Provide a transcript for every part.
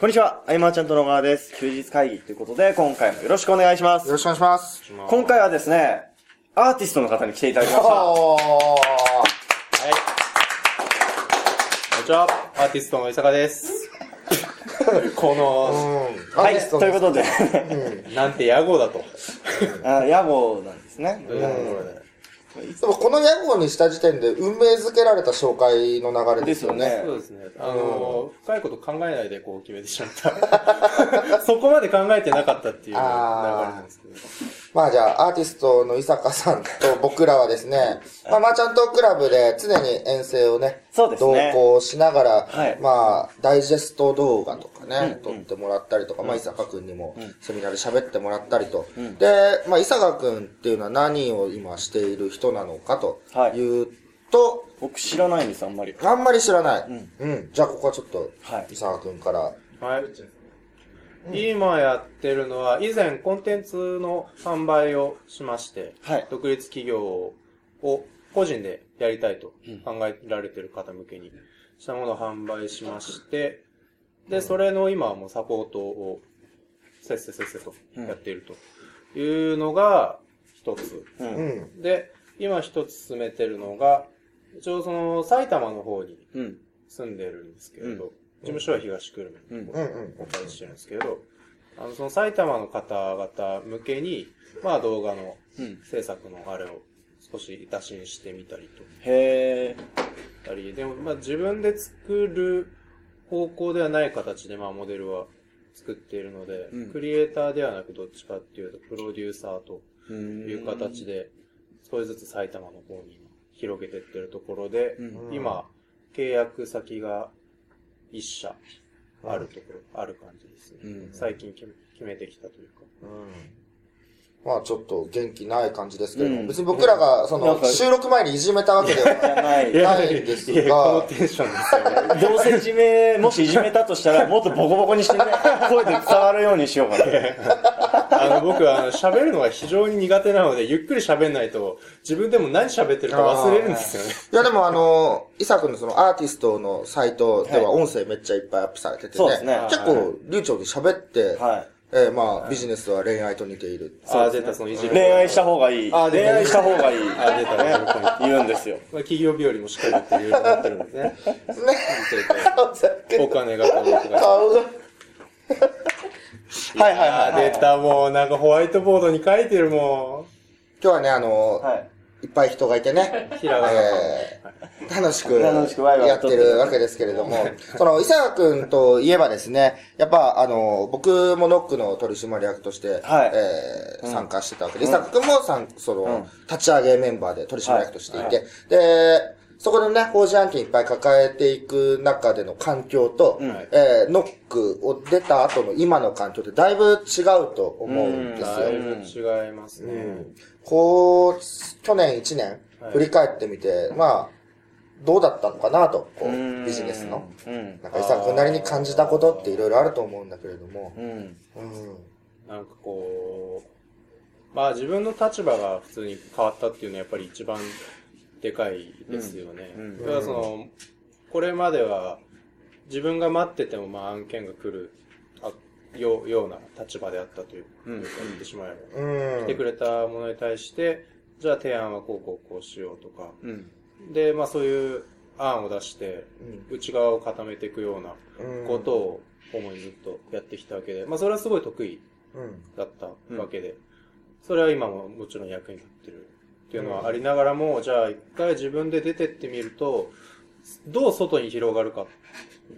こんにちは、アイマーちゃんと野川です。休日会議ということで、今回もよろしくお願いしますよ。ろしくお願いします。今回はですね、アーティストの方に来ていただきました。おー。はい。こんにちは。アーティストの伊坂です。この、うん。はい、アーティストということで、なんて野号だと。あ屋号なんですね。でもこの屋号にした時点で運命づけられた紹介の流れですよね。そうですね。あの、深いこと考えないでこう決めてしまった。そこまで考えてなかったっていう流れなんですけど。まあじゃあ、アーティストの伊坂さんと僕らはですね、まあマーチャントクラブで常に遠征をね、そうですね同行しながら、はいまあ、ダイジェスト動画とかね、撮ってもらったりとか、まあ、伊坂くんにもセミナーで喋ってもらったりと。で、まあ、伊坂くんっていうのは何を今している人なのかとはいいうと、僕知らないんです、あんまり。あんまり知らない。うん。じゃあ、ここはちょっとはい、伊坂くんから。はい。今やってるのは、以前コンテンツの販売をしまして、はい独立企業を個人でやりたいと考えられてる方向けにしたものを販売しまして、で、それの今はもうサポートをせっせせっせとやっているというのが一つ。う。うんん。で、今一つ進めてるのが、一応その埼玉の方にうん。住んでるんですけれど、うん事務所は東久留米に。お借りしてるんですけど、あの、その埼玉の方々向けに、まあ動画のうん。制作のあれを少し打診してみたりと。へたり、でもまあ自分で作る方向ではない形でまあモデルは作っているので、うんクリエイターではなくどっちかっていうとプロデューサーとー。いう形で、少しずつ埼玉の方に広げてってるところで、うん今、契約先が一社あるところ、ある感じですね。うん最近決め決めてきたというか。まあちょっと元気ない感じですけれども、うん別に僕らがその収録前にいじめたわけではない。んですいや、このが、テンションですよね。どうせいじめ、もしいじめたとしたら、もっとボコボコにしてね、声で伝わるようにしようかな。あの、僕は、あの、喋るのが非常に苦手なので、ゆっくり喋んないと、自分でも何喋ってるか忘れるんですよね。いやでもあの、伊佐くんのそのアーティストのサイトでは音声めっちゃいっぱいアップされててね、そうですね結構流暢に喋って、はい。えーまあビジネスは恋愛と似ている。あー、出た、そのいじる。恋愛した方がいい。あ恋愛した方がいい。あー、出た、ね。言うんですよ。まあ、企業日和もしっかりっていうようになってるんですね。ね。見ててお金がこう。顔が。はいはいはいはい。出た、もう、なんかホワイトボードに書いてるも今日はね、あの、はい。いっぱい人がいてね、う、ひらがなと。えー楽しく楽しくワイワイやってるわけですけれども、その、伊佐くんといえばですね、やっぱ、あの、僕もノックの取締役として、はい。えーうん。参加してたわけで、伊佐くんもさん、その、うん。立ち上げメンバーで取締役としていて、はで、そこでね、法事案件いっぱい抱えていく中での環境と、うんえーノックを出た後の今の環境ってだいぶ違うと思うんですよ。だいぶ違いますね。うんこう、去年1年はい振り返ってみて、まあ、どうだったのかなと、こうビジネスの。うん。なんか、伊佐君なりに感じたことっていろいろあると思うんだけれども。うん。うん。なんかこう、まあ自分の立場が普通に変わったっていうのはやっぱり一番でかいですよね。だからその、これまでは自分が待っててもまあ案件が来るあようような立場であったという、うん言ってしまえば。うん。来てくれたものに対して、じゃあ提案はこうこうこうしようとか。うん。で、まあそういう案を出して、内側を固めていくようなうんことを主にずっとやってきたわけで、まあそれはすごい得意うん。だったわけで、それは今ももちろん役に立ってるっていうのはありながらも、じゃあ一回自分で出てってみると、どう外に広がるか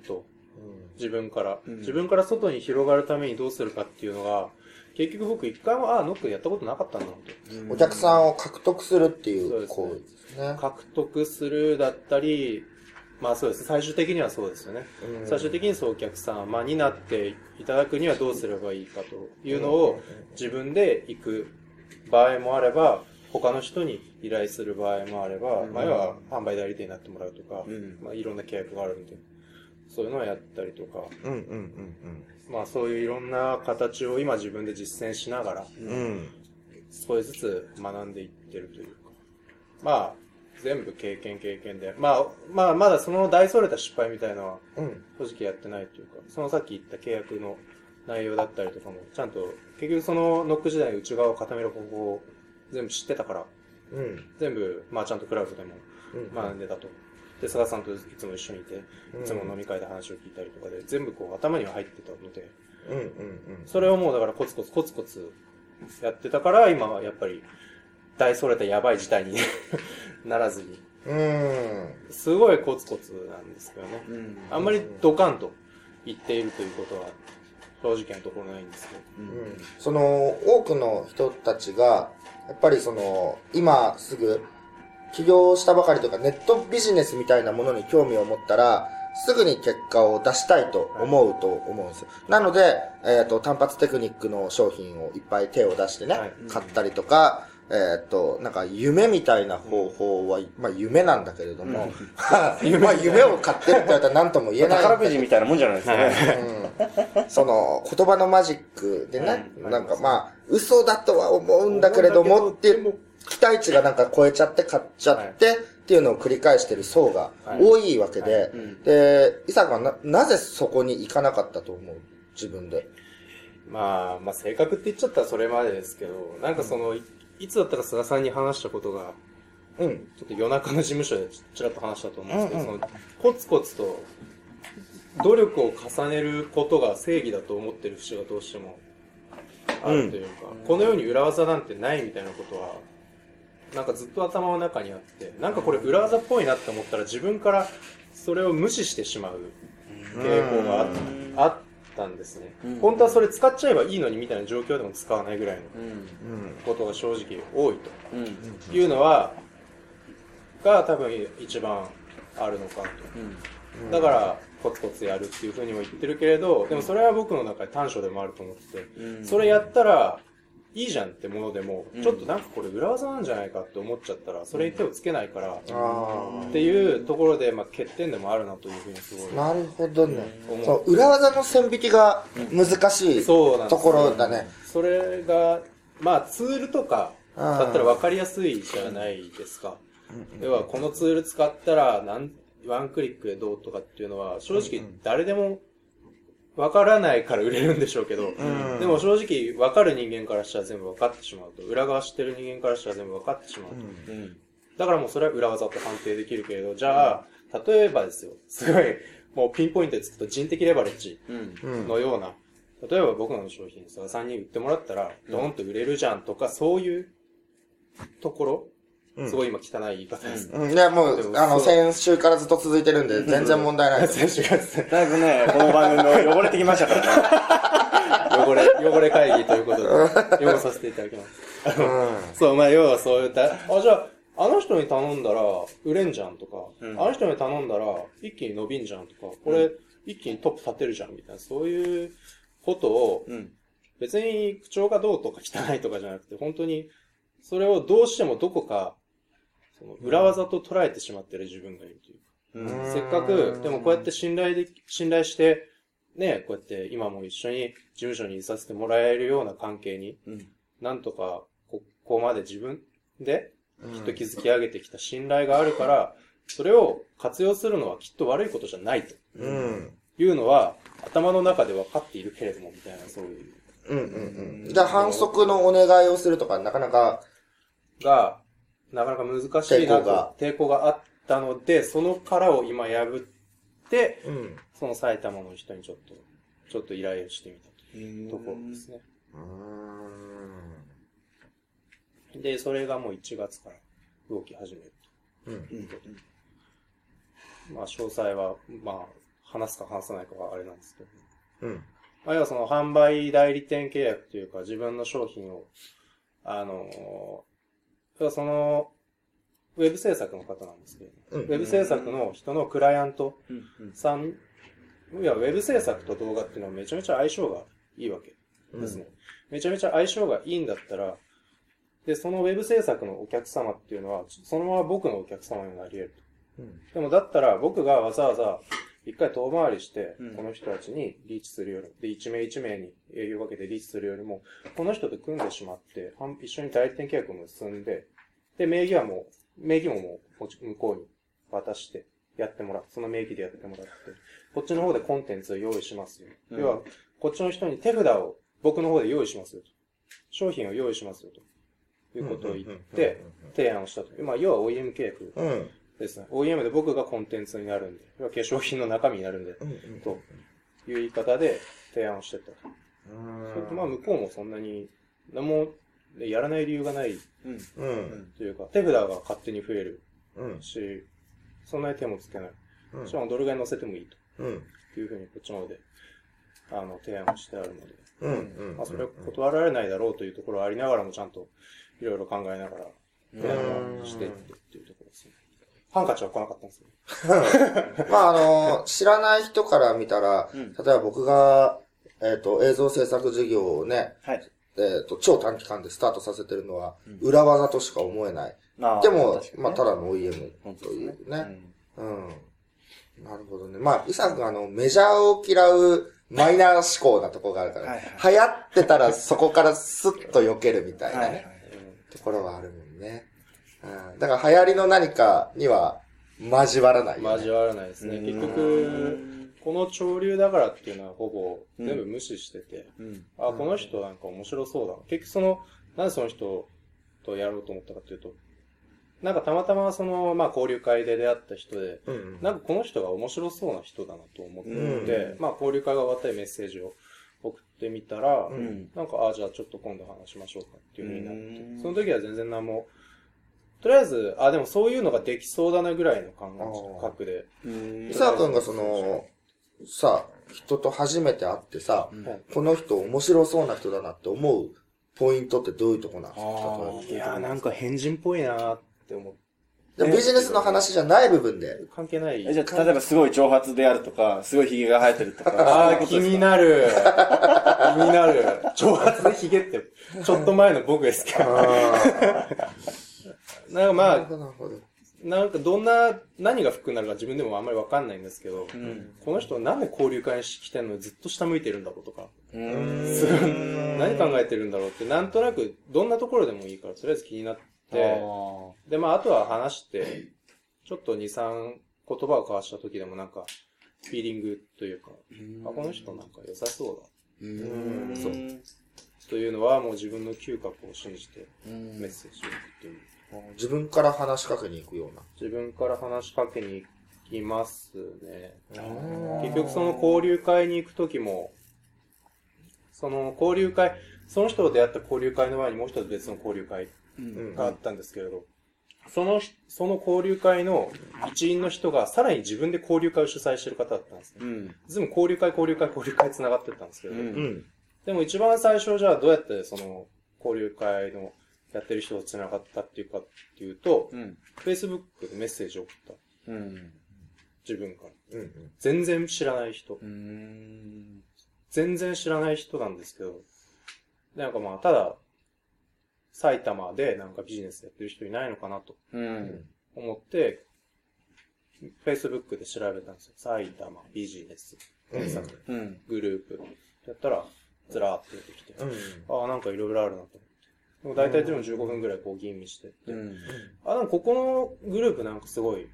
と、自分から、うん自分から外に広がるためにどうするかっていうのが、結局僕一回も、ああ、ノックやったことなかったんだと。うんお客さんを獲得するっていう行為ですね。獲得するだったり、まあそうです。最終的にはそうですよね。うん最終的にそうお客様になっていただくにはどうすればいいかというのを自分で行く場合もあれば、他の人に依頼する場合もあれば、うんまあ要は販売代理店になってもらうとか、うんまあいろんな契約があるんで、そういうのをやったりとか、うんうんまあそういういろんな形を今自分で実践しながら、うんうん。うん。少しずつ学んでいってるというか、まあ、全部経験経験で。まあ、まあ、まだその大それた失敗みたいなのは、うん。正直やってないというか、そのさっき言った契約の内容だったりとかも、ちゃんと、結局そのノック時代に内側を固める方法を全部知ってたから、うん。全部、まあちゃんとクラウドでもうん学んでたと。で、菅さんといつも一緒にいて、いつも飲み会で話を聞いたりとかで、全部こう頭には入ってたので、うん。うん。それをもうだからコツコツコツコツやってたから、今はやっぱり、大それたやばい事態に ならずに、うん。うん。すごいコツコツなんですけどね。うんあんまりドカンと言っているということは、正直なところないんですけど。うんその、多くの人たちが、やっぱりその、今すぐ、起業したばかりとか、ネットビジネスみたいなものに興味を持ったら、すぐに結果を出したいと思うと思うんですよ。なので、えっ、と、単発テクニックの商品をいっぱい手を出してね、はい買ったりとか、えっ、と、なんか夢みたいな方法は、まあ夢なんだけれども、まあ夢を買ってるって言われたら何とも言えない。宝くじみたいなもんじゃないですかね。うん。その言葉のマジックでね、うんなんかまあ、嘘だとは思うんだけれどもっていう期待値がなんか超えちゃって買っちゃってっていうのを繰り返してる層が多いわけで、うん。で、伊坂はな、なぜそこに行かなかったと思う？自分で。まあ、まあ、性格って言っちゃったらそれまでですけど、なんかその、いいつだったか菅さんに話したことが、うん。ちょっと夜中の事務所でちちらっと話したと思うんですけど、うんうん。その、コツコツと、努力を重ねることが正義だと思ってる節がどうしてもあるというか、この世に裏技なんてないみたいなことは、なんかずっと頭の中にあって、なんかこれ裏技っぽいなって思ったら自分からそれを無視してしまう傾向がああったんですね。うん本当はそれ使っちゃえばいいのにみたいな状況でも使わないぐらいのうんうん。ことが正直多いうんというのは、が多分一番あるのかと。だから、コツコツやるっていうふうにも言ってるけれど、でもそれは僕の中で短所でもあると思ってて、うんそれやったら、いいじゃんってものでもうん、ちょっとなんかこれ裏技なんじゃないかって思っちゃったら、それに手をつけないから、あっていうところで、まあ、欠点でもあるなというふうにすごいあ。なるほどね。そう、裏技の線引きが難しいそうなんですところだね。それが、まあツールとかだったら分かりやすいじゃないですか。要はこのツール使ったらなんワンクリックでどうとかっていうのは正直誰でも分からないから売れるんでしょうけど、ん。でも正直分かる人間からしたら全部分かってしまうと、裏側知ってる人間からしたら全部分かってしまうと。うん。だからもうそれは裏技と判定できるけれど、じゃあ、例えばですよ、すごい、もうピンポイントでつくと人的レバレッジ。のような、例えば僕の商品、菅さんに売ってもらったら、ドーンと売れるじゃんとか、そういうところ、うんすごい今汚い言い方です。うん、いや、もう、でもあの、先週からずっと続いてるんで、全然問題ないです。選手がですねだいぶね、この番組の汚れてきましたからね。汚れ、汚れ会議ということで、汚させていただきます。う そう、まあ、要はそういった、あ、じゃあ、あの人に頼んだら売れんじゃんとか、うんあの人に頼んだら一気に伸びんじゃんとか、これ一気にトップ立てるじゃんみたいな、そういうことを、うん。別に口調がどうとか汚いとかじゃなくて、本当に、それをどうしてもどこか、その裏技と捉えてしまってる自分がいるというか。うん。せっかく、でもこうやって信頼で、信頼して、ね、こうやって今も一緒に事務所にいさせてもらえるような関係に、うん。なんとか、ここまで自分で、ん。きっと築き上げてきた信頼があるから、それを活用するのはきっと悪いことじゃないとうん。いうのは、頭の中で分かっているけれども、みたいな、そういう。うんうんうん。じゃあ反則のお願いをするとか、なかなか、が、なかなか難しいなと抵抗が抵抗があったので、その殻を今破って、うん。その埼玉の人にちょっと、ちょっと依頼をしてみたというところですね。で、それがもう1月から動き始めるうん。うん。と。まあ、詳細は、まあ、話すか話さないかはあれなんですけど、うん。まあ、要はその販売代理店契約というか、自分の商品を、あの、要はその、ウェブ制作の方なんですけど、うんウェブ制作の人のクライアントうん。さん、いや、ウェブ制作と動画っていうのはめちゃめちゃ相性がいいわけですね。めちゃめちゃ相性がいいんだったら、で、そのウェブ制作のお客様っていうのは、そのまま僕のお客様になり得ると。うん。でもだったら僕がわざわざ一回遠回りしてうん、この人たちにリーチするより、で、一名一名に営業かけてリーチするよりも、この人と組んでしまって、一緒に代理店契約を結んで、で、名義はもう名義ももうこっち向こうに渡してやってもらう。その名義でやってもらって、こっちの方でコンテンツを用意しますよ。うん要は、こっちの人に手札を僕の方で用意しますよと。商品を用意しますよと。いうことを言って、提案をしたと。まあ、要は OEM 契約。ですね。OEM で僕がコンテンツになるんで、化粧品の中身になるんで、うんうん。という言い方で提案をしてた。うんそれとまあ、向こうもそんなに、何もやらない理由がないうん。うん。というか、手札が勝手に増えるうん。し、そんなに手もつけない。うんしかもドル買い乗せてもいいうん。というふうにこっちの方で、あの、提案をしてあるので、うん。うん。まあ、それは断られないだろうというところはありながらもちゃんといろいろ考えながら提案をしていってっていうところですね。ハンカチは来なかったんですね。まあ、あの、知らない人から見たら、うん例えば僕が、えっ、と、映像制作事業をね、はい。えっ、と、超短期間でスタートさせてるのは、裏技としか思えない。あーでも、ねまあ、ただの OEM というですね。うん。なるほどね。まあ、イサ君あの、メジャーを嫌うマイナー思考なとこがあるから、はい流行ってたらそこからスッと避けるみたいなね、はいはい。ところはあるもんね。うん。だから流行りの何かには交わらないよね。交わらないですね。うん結局、この潮流だからっていうのはほぼ全部無視してて、うん。あ、この人なんか面白そうだな。結局その、なんでその人とやろうと思ったかっていうと、なんかたまたまその、まあ交流会で出会った人で、うん。なんかこの人が面白そうな人だなと思って、うんまあ交流会が終わったりメッセージを送ってみたら、うんなんか、あじゃあちょっと今度話しましょうかっていう風になって、うんその時は全然何も、とりあえず、あ、でもそういうのができそうだなぐらいの感覚で、うん伊沢くんがその、さ、人と初めて会ってさ、はいこの人面白そうな人だなって思うポイントってどういうとこなんですか？あいやーなんか変人っぽいなーって思って、でビジネスの話じゃない部分で。関係ない。えじゃあ、例えばすごい長髪であるとか、すごい髭が生えてるとか。ああ、気になる。気になる。長髪でヒゲって、ちょっと前の僕ですけど。なんかまあなんかどんな、何が服になるか自分でもあんまりわかんないんですけど、うん。この人なんで交流会に来てんのにずっと下向いてるんだろうとか。何考えてるんだろうって、なんとなくどんなところでもいいから、とりあえず気になって、で、まああとは話して、ちょっと2、3言葉を交わした時でもなんか、フィーリングというか、あ、この人なんか良さそうだ。うん。そうというのはもう自分の嗅覚を信じてうんメッセージを送ってみる。自分から話しかけに行くような。自分から話しかけに行きますね。うん結局その交流会に行くときも、その交流会、その人と出会った交流会の前にもう一つ別の交流会うん。があったんですけれど、その、その交流会の一員の人がさらに自分で交流会を主催してる方だったんですね。うん。全部交流会、交流会、交流会繋がってったんですけれど、うんうん。でも一番最初じゃあどうやってその交流会のやってる人と繋がったっていうかっていうと、うん。Facebook でメッセージを送った。うん。自分から。うん。全然知らない人。うん。全然知らない人なんですけど、なんかまあ、ただ、埼玉でなんかビジネスやってる人いないのかなとうん。思って、Facebook で調べたんですよ。埼玉ビジネス検索、うん。グループ。やったら、ずらーって出てきて、うん。ああ、なんかいろいろあるなと思って。でも大体でも15分くらいこう吟味してって、うん。あ、なんかここのグループなんかすごい、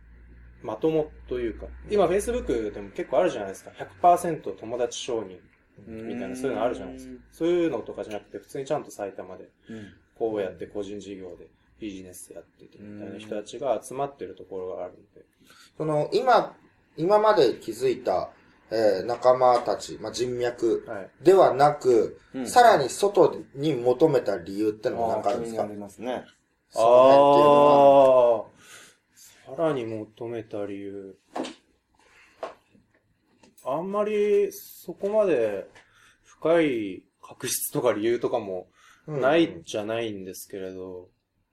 まともというか、今 Facebook でも結構あるじゃないですか。100%友達承認みたいな、そういうのあるじゃないですか。そういうのとかじゃなくて、普通にちゃんと埼玉で、うん。こうやって個人事業でビジネスやっててみたいな人たちが集まってるところがあるんで。その、今、今まで気づいた、えー仲間たち、まあ、人脈はい。ではなく、うんさらに外に求めた理由ってのも何かあるんですか？気になりますね。その辺っていうのは。ああ、さらに求めた理由。あんまりそこまで深い確執とか理由とかもうんないじゃないんですけれど、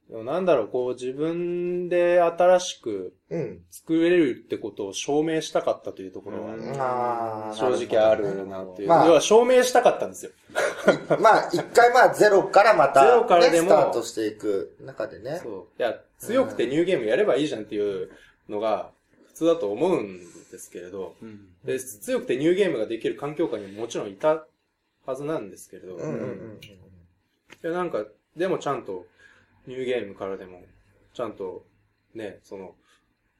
でもなんだろう、こう自分で新しくうん。作れるってことを証明したかったというところは、うんあー正直あるなっていう。まあ要は証明したかったんですよ。まあ、一回まあ、ゼロからまた、ゼロからでもねスタートしていく中でね。そう。いや、強くてニューゲームやればいいじゃんっていうのが普通だと思うんですけれど、うん。で、強くてニューゲームができる環境下にももちろんいたはずなんですけれど、うんうんうん。いやなんか、でもちゃんとニューゲームからでも、ちゃんとね、その、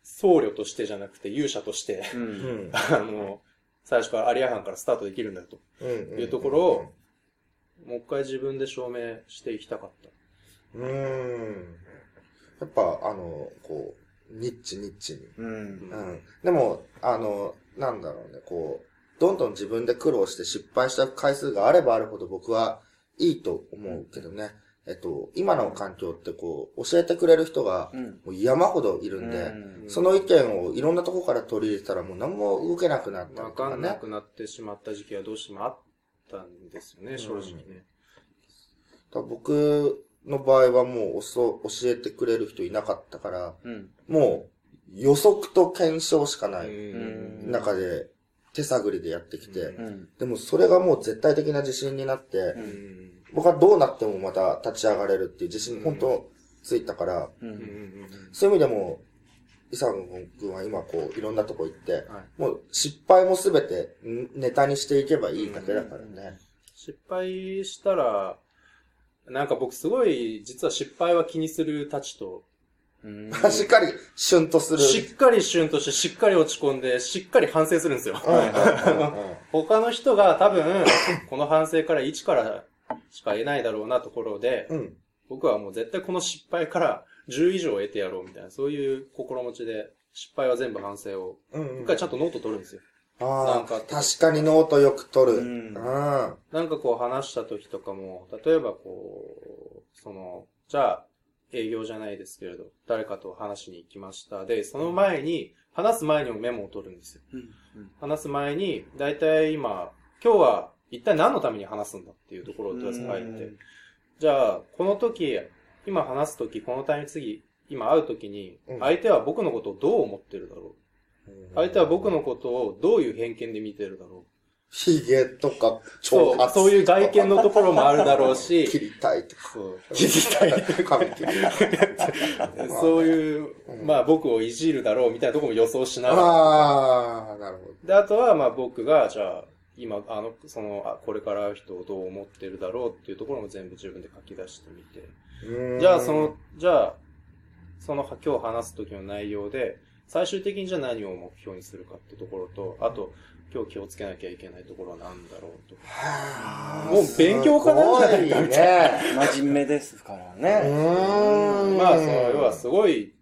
僧侶としてじゃなくて勇者として、う。うんん。あの、最初からアリアハンからスタートできるんだよと。うん。いうところを、もう一回自分で証明していきたかった。うーん。やっぱ、あの、こう、ニッチニッチに。うん。うん。でも、あの、なんだろうね、こう、どんどん自分で苦労して失敗した回数があればあるほど僕はいいと思うけどね。えっと、今の環境ってこう、教えてくれる人がうん。もう山ほどいるんで、うんその意見をいろんなとこから取り入れたらもう何も動けなくなったりわとかね。かんなくなってしまった時期はどうしてもあったんですよね、正直ね。だから僕の場合はもう教えてくれる人いなかったから、うん。もう予測と検証しかないうん中で手探りでやってきて、うん。でもそれがもう絶対的な自信になって、うん僕はどうなってもまた立ち上がれるっていう自信本当ついたから、そういう意味でも、イサン君は今こういろんなとこ行って、はいもう失敗もすべてんネタにしていけばいいだけだからね。失敗したら、なんか僕すごい、実は失敗は気にするたちと、うん。しっかりシュンとする。しっかりシュンとしてしっかり落ち込んで、しっかり反省するんですよ。他の人が多分、この反省から1からしか得ないだろうなところで、うん。僕はもう絶対この失敗から10以上得てやろうみたいな、そういう心持ちで、失敗は全部反省を、うんうん一回ちゃんとノート取るんですよ。あなんかあ、確かにノートよく取る。ううんん。なんかこう話した時とかも、例えばこう、その、じゃあ、営業じゃないですけれど、誰かと話しに行きました。で、その前に、話す前にもメモを取るんですよ。うん。話す前に、だいたい今、今日は一体何のために話すんだっていうところをとりあえず書いて、じゃあ、この時、今話す時、このタイミング次、今会う時にうん、相手は僕のことをどう思ってるだろう？相手は僕のことをどういう偏見で見てるだろヒゲとか、う。そう、そういう外見のところもあるだろうし、切りたいとか。切りたいとか。髪切りたい。そういう、うんまあ僕をいじるだろうみたいなところも予想しながら。ああ、なるほで、あとはまあ僕が、じゃあ、今、あの、その、あこれから会う人をどう思ってるだろうっていうところも全部自分で書き出してみて。じゃあその、じゃあ、その今日話す時の内容で、最終的にじゃあ何を目標にするかってところと、あと、今日気をつけなきゃいけないところは何だろうとか。はあ、もう勉強家なんじゃないかすごいね。真面目ですからうね。ーん。まあ、その、要はすごい、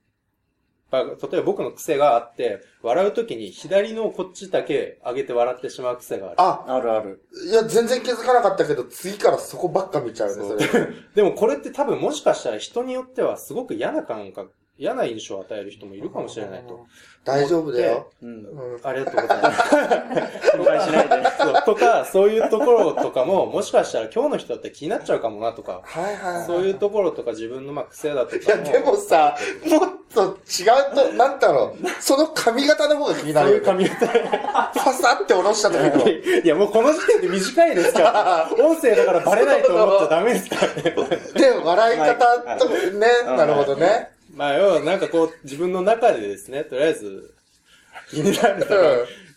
まあ例えば僕の癖があって、笑う時に左のこっちだけ上げて笑ってしまう癖がある。あ、あるある。いや、全然気づかなかったけど、次からそこばっか見ちゃうね、それ。でもこれって多分もしかしたら人によってはすごく嫌な感覚、嫌な印象を与える人もいるかもしれないと。大丈夫だよ。うん。うん。ありがとうございます。心配しないで。そうとか、そういうところとかも、もしかしたら今日の人だって気になっちゃうかもなとか、はいはいはい。そういうところとか自分のまあ癖だといや。でもさ、もっと違うと、なんだろう、その髪型の方が気になそういう。髪型。ファサって下ろした時の。いや、もうこの時点で短いですから。音声だからバレないと思っちゃダメですからね。で、笑い方と、ね、なるほどね。まあ、要はなんかこう、自分の中でですね、とりあえず、気になるのが、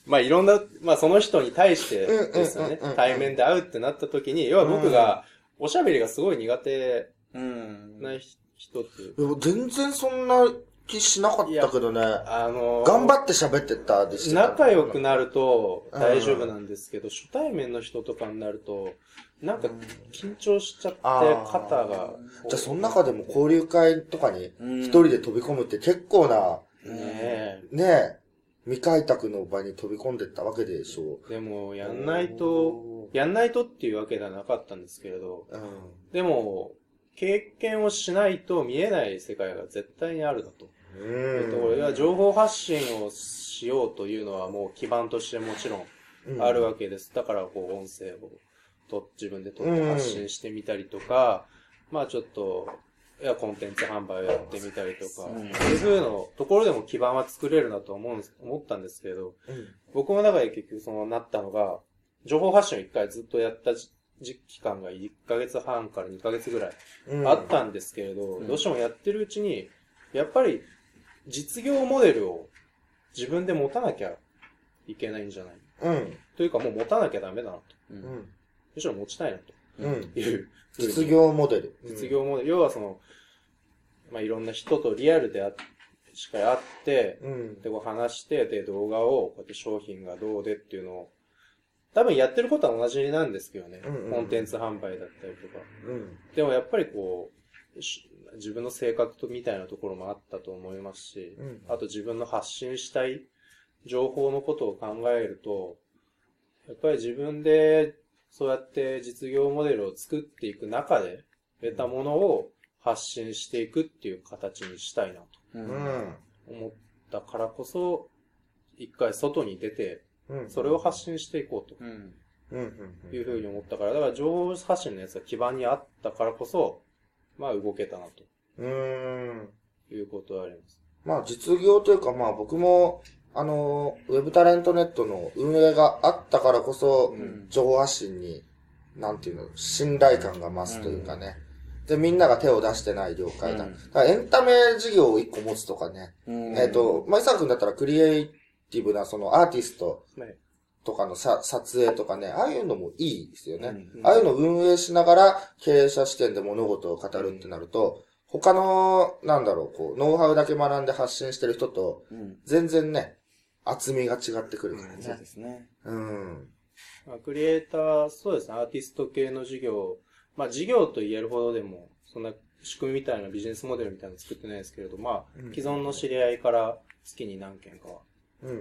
まあいろんな、まあその人に対してですよねうんうんうんうん。対面で会うってなった時に、要は僕が、おしゃべりがすごい苦手うん。な人っていう。いや全然そんな気しなかったけどね。あのー頑張って喋ってたでした。仲良くなると大丈夫なんですけど、初対面の人とかになると、なんか緊張しちゃって、肩が。じゃあ、その中でも交流会とかにうん一人で飛び込むって結構な、ねねえ、未開拓の場に飛び込んでったわけでしょえ。でも、やんないと、やんないとっていうわけではなかったんですけれど、う。うん。でも、経験をしないと見えない世界が絶対にあるだと。うえっと、ん。いや情報発信をしようというのはもう基盤としてもちろんあるわけです。だから、こう、音声をと自分で撮って発信してみたりとか、まあちょっと、いや、コンテンツ販売をやってみたりとか、うんそういう風のところでも基盤は作れるなと思うん思ったんですけれど、うん。僕の中で結局そのなったのが、情報発信を一回ずっとやったじ時期間が1ヶ月半から2ヶ月ぐらいうん。あったんですけれど、うんどうしてもやってるうちに、やっぱり実業モデルを自分で持たなきゃいけないんじゃない？うん。というかもう持たなきゃダメだなと。う。うんん。むしろ持ちたいなとうん。いう。実業モデル。実業モデル。要はその、まあ、いろんな人とリアルであしっかりあって、うん。で、こう話して、で、動画を、こうやって商品がどうでっていうのを、多分やってることは同じなんですけどね。うんうんうんコンテンツ販売だったりとか。うん。でもやっぱりこう、し自分の性格とみたいなところもあったと思いますし、うんあと自分の発信したい情報のことを考えると、やっぱり自分でそうやって実業モデルを作っていく中で得たものを発信していくっていう形にしたいなとうん。思ったからこそ、一回外に出て、うん。それを発信していこうとうん。うん。うん。いうふうに思ったから、だから情報発信のやつが基盤にあったからこそ、まあ動けたなとうん。いうことはあります。まあ実業というかまあ僕も、あの、ウェブタレントネットの運営があったからこそ、うん情報発信に、なんていうの、信頼感が増すというかね。で、みんなが手を出してない業界だ。うんだからエンタメ事業を一個持つとかね。うんえっ、と、まあ、伊沢くんだったらクリエイティブなそのアーティストね。とかのさ撮影とかね、ああいうのもいいですよね。うんああいうのを運営しながら経営者視点で物事を語るってなると、他の、なんだろう、こう、ノウハウだけ学んで発信してる人と、うん。全然ね、厚みが違ってくるからそうね。ですね。うん。まあ、クリエイター、そうですね、アーティスト系の事業、まあ事業と言えるほどでも、そんな仕組みみたいなビジネスモデルみたいなの作ってないですけれど、まあ、うん既存の知り合いから月に何件かは、うん。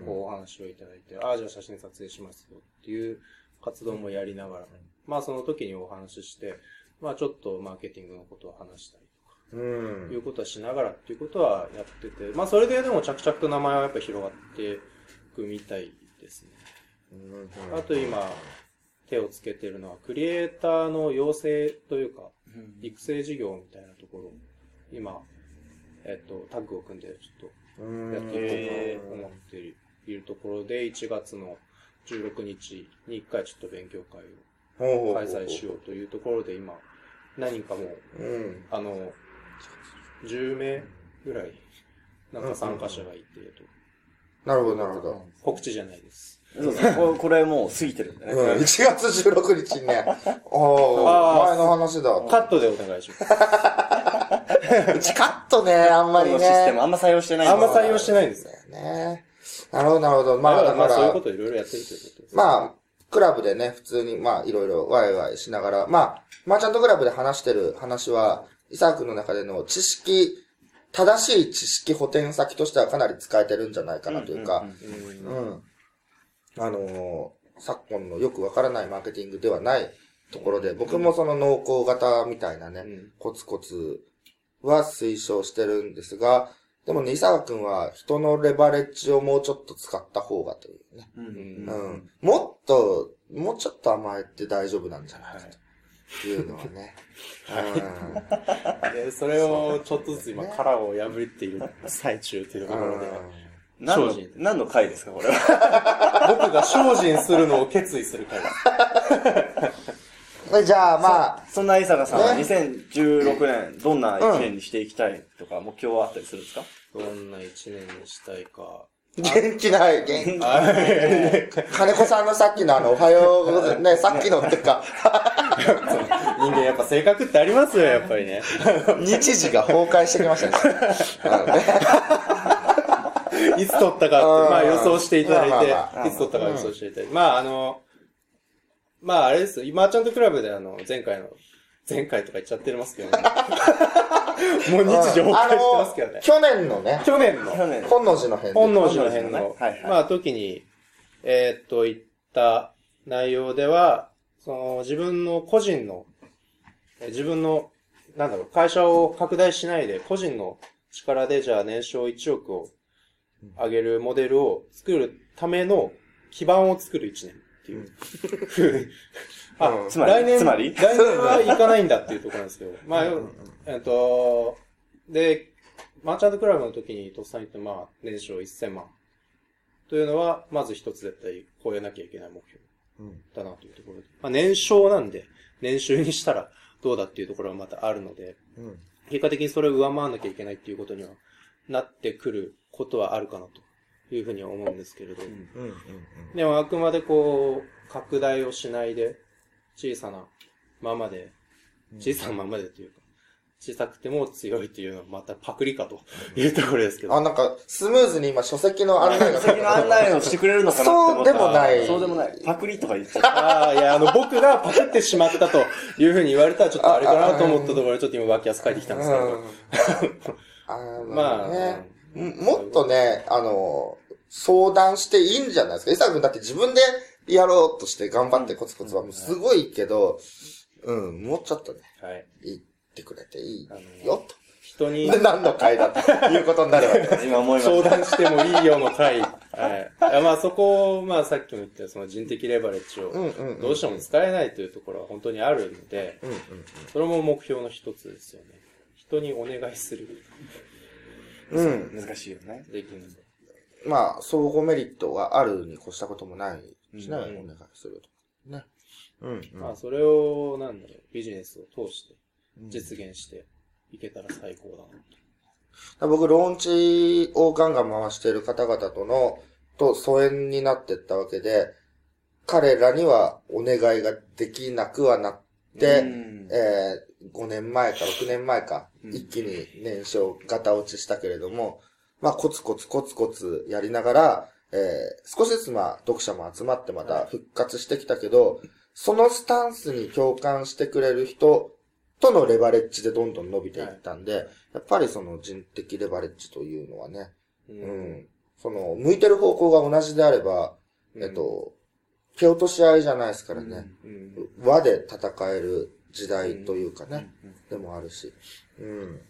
こうお話をいただいて、ああ、じゃあ写真撮影しますよっていう活動もやりながら、まあその時にお話しして、まあちょっとマーケティングのことを話したりうん。いうことはしながらっていうことはやってて、まあそれででも着々と名前はやっぱ広がっていくみたいですね。うん。あと今、手をつけてるのは、クリエイターの養成というか、うん。育成事業みたいなところ。を、今、えっと、タッグを組んで、ちょっうんとやっていこうと思っているところで、1月の16日に1回ちょっと勉強会を開催しようというところで、今、何人かもう、うん。あの、10名ぐらい、なんか参加者がいて、なるほど、なるほど。告知じゃないです。そうですね。これもう過ぎてるんでね。うん、1月16日にね。おあーー、前の話だ。カットでお願いします。うちカットね、あんまりね。システムあんま採用してないあんま採用してないんですよ。ね。なるほど、なるほど。まあ、だまあ、そういうから、ことをいろいろやってるということです。まあ、クラブでね、普通に、まあ、いろいろワイワイしながら、まあ、マーチャントクラブで話してる話は、イサークの中での知識、正しい知識補填先としてはかなり使えてるんじゃないかなというか、うんうん。あのー昨今のよくわからないマーケティングではないところで、僕もその濃厚型みたいなね、うんコツコツは推奨してるんですが、でもね、伊沢くんは人のレバレッジをもうちょっと使った方がというね。うんうんうん。もっと、もうちょっと甘えて大丈夫なんじゃないかというのはね。でそれをちょっとずつ今、殻を破っている最中というところで、何の何の回ですか、これは。僕が精進するのを決意する回です。うん。じゃあ、まあ、そんな伊坂さんはね2016年、どんな一年にしていきたいとか、目標はあったりするんですか？どんな一年にしたいか。元気ない、元気。あ金子さんのさっきのあの、おはようございます。ね、さっきのっていうか、人間やっぱ性格ってありますよ、やっぱりね。日時が崩壊してきましたね。いつ撮ったかって、うんまあ予想していただいていつ撮ったか予想していただいて。まああの、まああれですよ、今ちゃんとクラブであの、前回の、前回とか言っちゃってますけどね。もう日時崩壊してますけどね。去年のね、去年の、去年。本能寺の変本能寺の変の本能寺のね、はいはい。まあ時に、えーっと、言った内容では、その自分の個人の、え自分の、なんだろう、会社を拡大しないで、個人の力でじゃあ年商1億を上げるモデルを作るための基盤を作る1年っていう。あ、うん。つまり来年、つまり？来年はいかないんだっていうところなんですけど、まあ、えっと、で、マーチャントクラブの時にとっさに言って、まあ、年商1000万。というのは、まず一つ絶対超えなきゃいけない目標うんだなというところで。まあ、年商なんで、年収にしたらどうだっていうところはまたあるので、うん。結果的にそれを上回らなきゃいけないっていうことにはなってくることはあるかなというふうには思うんですけれど、うんうんでもあくまでこう、拡大をしないで、小さなままで、小さなままでというか、小さくても強いというのはまたパクリかというところですけど。あ、なんか、スムーズに今書籍の案内が。先の案内をしてくれるのかなって思ったらそうでもないそうでもない。パクリとか言っちゃった。ああ、いや、あの、僕がパクってしまったというふうに言われたらちょっとあれかなと思ったところでちょっと今脇汗書いてきたんですけど。うんあーままあ あね、もっとね、あの、相談していいんじゃないですか？伊佐君だって自分でやろうとして頑張ってコツコツはもうすごいけど、うん、もうちょっとね、はい。言ってくれていいあのよ人にと。で、何の回だということになるわけです。今思いまし相談してもいいよの回。はい。いやまあそこを、まあさっきも言ったその人的レバレッジをうんうんうん。どうしても使えないというところは本当にあるので、うんうんそれも目標の一つですよね。人にお願いする。うん。難しいよね。できるので。まあ、相互メリットがあるに越したこともないしね、うんお願いすると。ね。うん、うん。まあそれを、なんだろう、ビジネスを通して実現していけたら最高だなと。僕、ローンチをガンガン回している方々との、と疎遠になっていったわけで、彼らにはお願いができなくはなって、うんえー、5年前か6年前か、うん一気に年少ガタ落ちしたけれども、まあ、コツコツコツコツやりながら、えー、少しずつまあ、読者も集まってまた復活してきたけど、そのスタンスに共感してくれる人とのレバレッジでどんどん伸びていったんで、やっぱりその人的レバレッジというのはね、ううん。その、向いてる方向が同じであれば、うんえっと、蹴落とし合いじゃないですからね。うん。輪で戦える時代というかね、でもあるし、うん。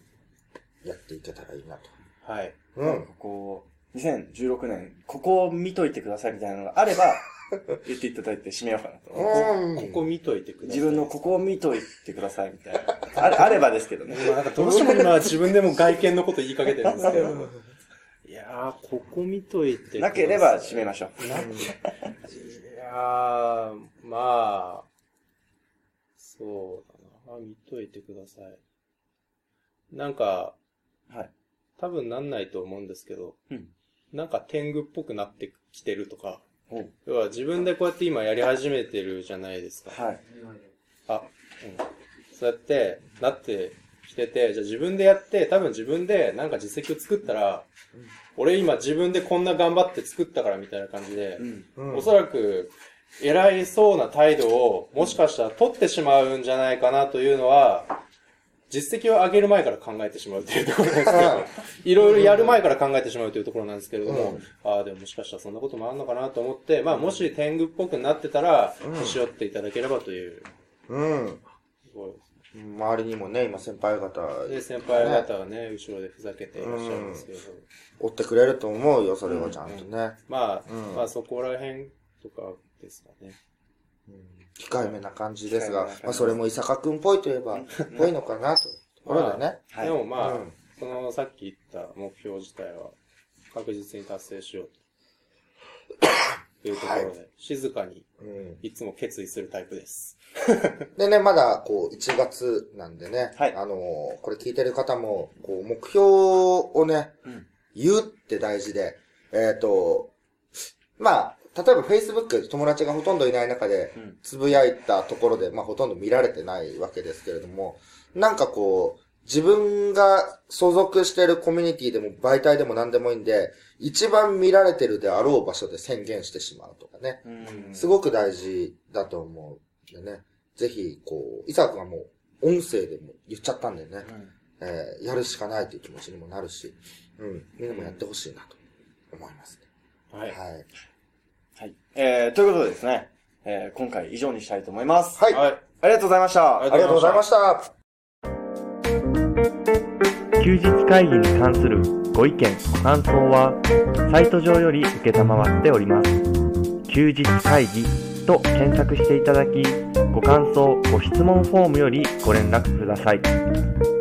やっていけたらいいなと。はい。うん。ここ、2016年、ここを見といてくださいみたいなのがあれば、言っていただいて締めようかなと。うん。ここ見といてください。自分のここを見といてくださいみたいな。あれ あればですけどね。まあなんかどうしても今自分でも外見のこと言いかけてるんですけど。いやー、ここ見といてください。なければ締めましょう。いやー、まあ、そうだな。あ見といてください。なんか、はい。多分なんないと思うんですけど、うんなんか天狗っぽくなってきてるとか、要は自分でこうやって今やり始めてるじゃないですか。はい。あ、うん。そうやってなってきてて、じゃあ自分でやって、多分自分でなんか実績を作ったら、俺今自分でこんな頑張って作ったからみたいな感じで、うん。うんおそらく偉いそうな態度をもしかしたら取ってしまうんじゃないかなというのは、実績を上げる前から考えてしまうというところなんですけど、いろいろやる前から考えてしまうというところなんですけれども、うん。ああ、でももしかしたらそんなこともあるのかなと思って、まあもし天狗っぽくなってたら、うん。年寄っていただければという、うん。周りにもね、今先輩方、で、先輩方はね、後ろでふざけていらっしゃるんですけど、追ってくれると思うよ、それはちゃんとね。まあ、うん。まあそこら辺とかですかね。控えめな感じですがまあそれも伊坂くんっぽいといえば、ぽいのかなというところでね。はい。でもまあ、うん。そのさっき言った目標自体は確実に達成しようというところで、静かにうん。いつも決意するタイプです。でね、まだ、こう、1月なんでね、はい。あのーこれ聞いてる方も、こう、目標をね、うん。言うって大事で、えっ、と、まあ、例えば Facebook 友達がほとんどいない中でうん、つぶやいたところで、まあ、ほとんど見られてないわけですけれども、なんかこう、自分が所属しているコミュニティでも媒体でも何でもいいんで、一番見られてるであろう場所で宣言してしまうとかね。うんすごく大事だと思うんでね。ぜひ、こう、伊沢くんはもう、音声でも言っちゃったんでね、うんえーやるしかないという気持ちにもなるし、うん、みんなもやってほしいなと思いますね。はい。はい。はい。えー、ということでですね、えー、今回以上にしたいと思います。はい。はい。ありがとうございました。ありありがとうございました。休日会議に関するご意見、ご感想は、サイト上より受けたまわっております。休日会議と検索していただき、ご感想、ご質問フォームよりご連絡ください。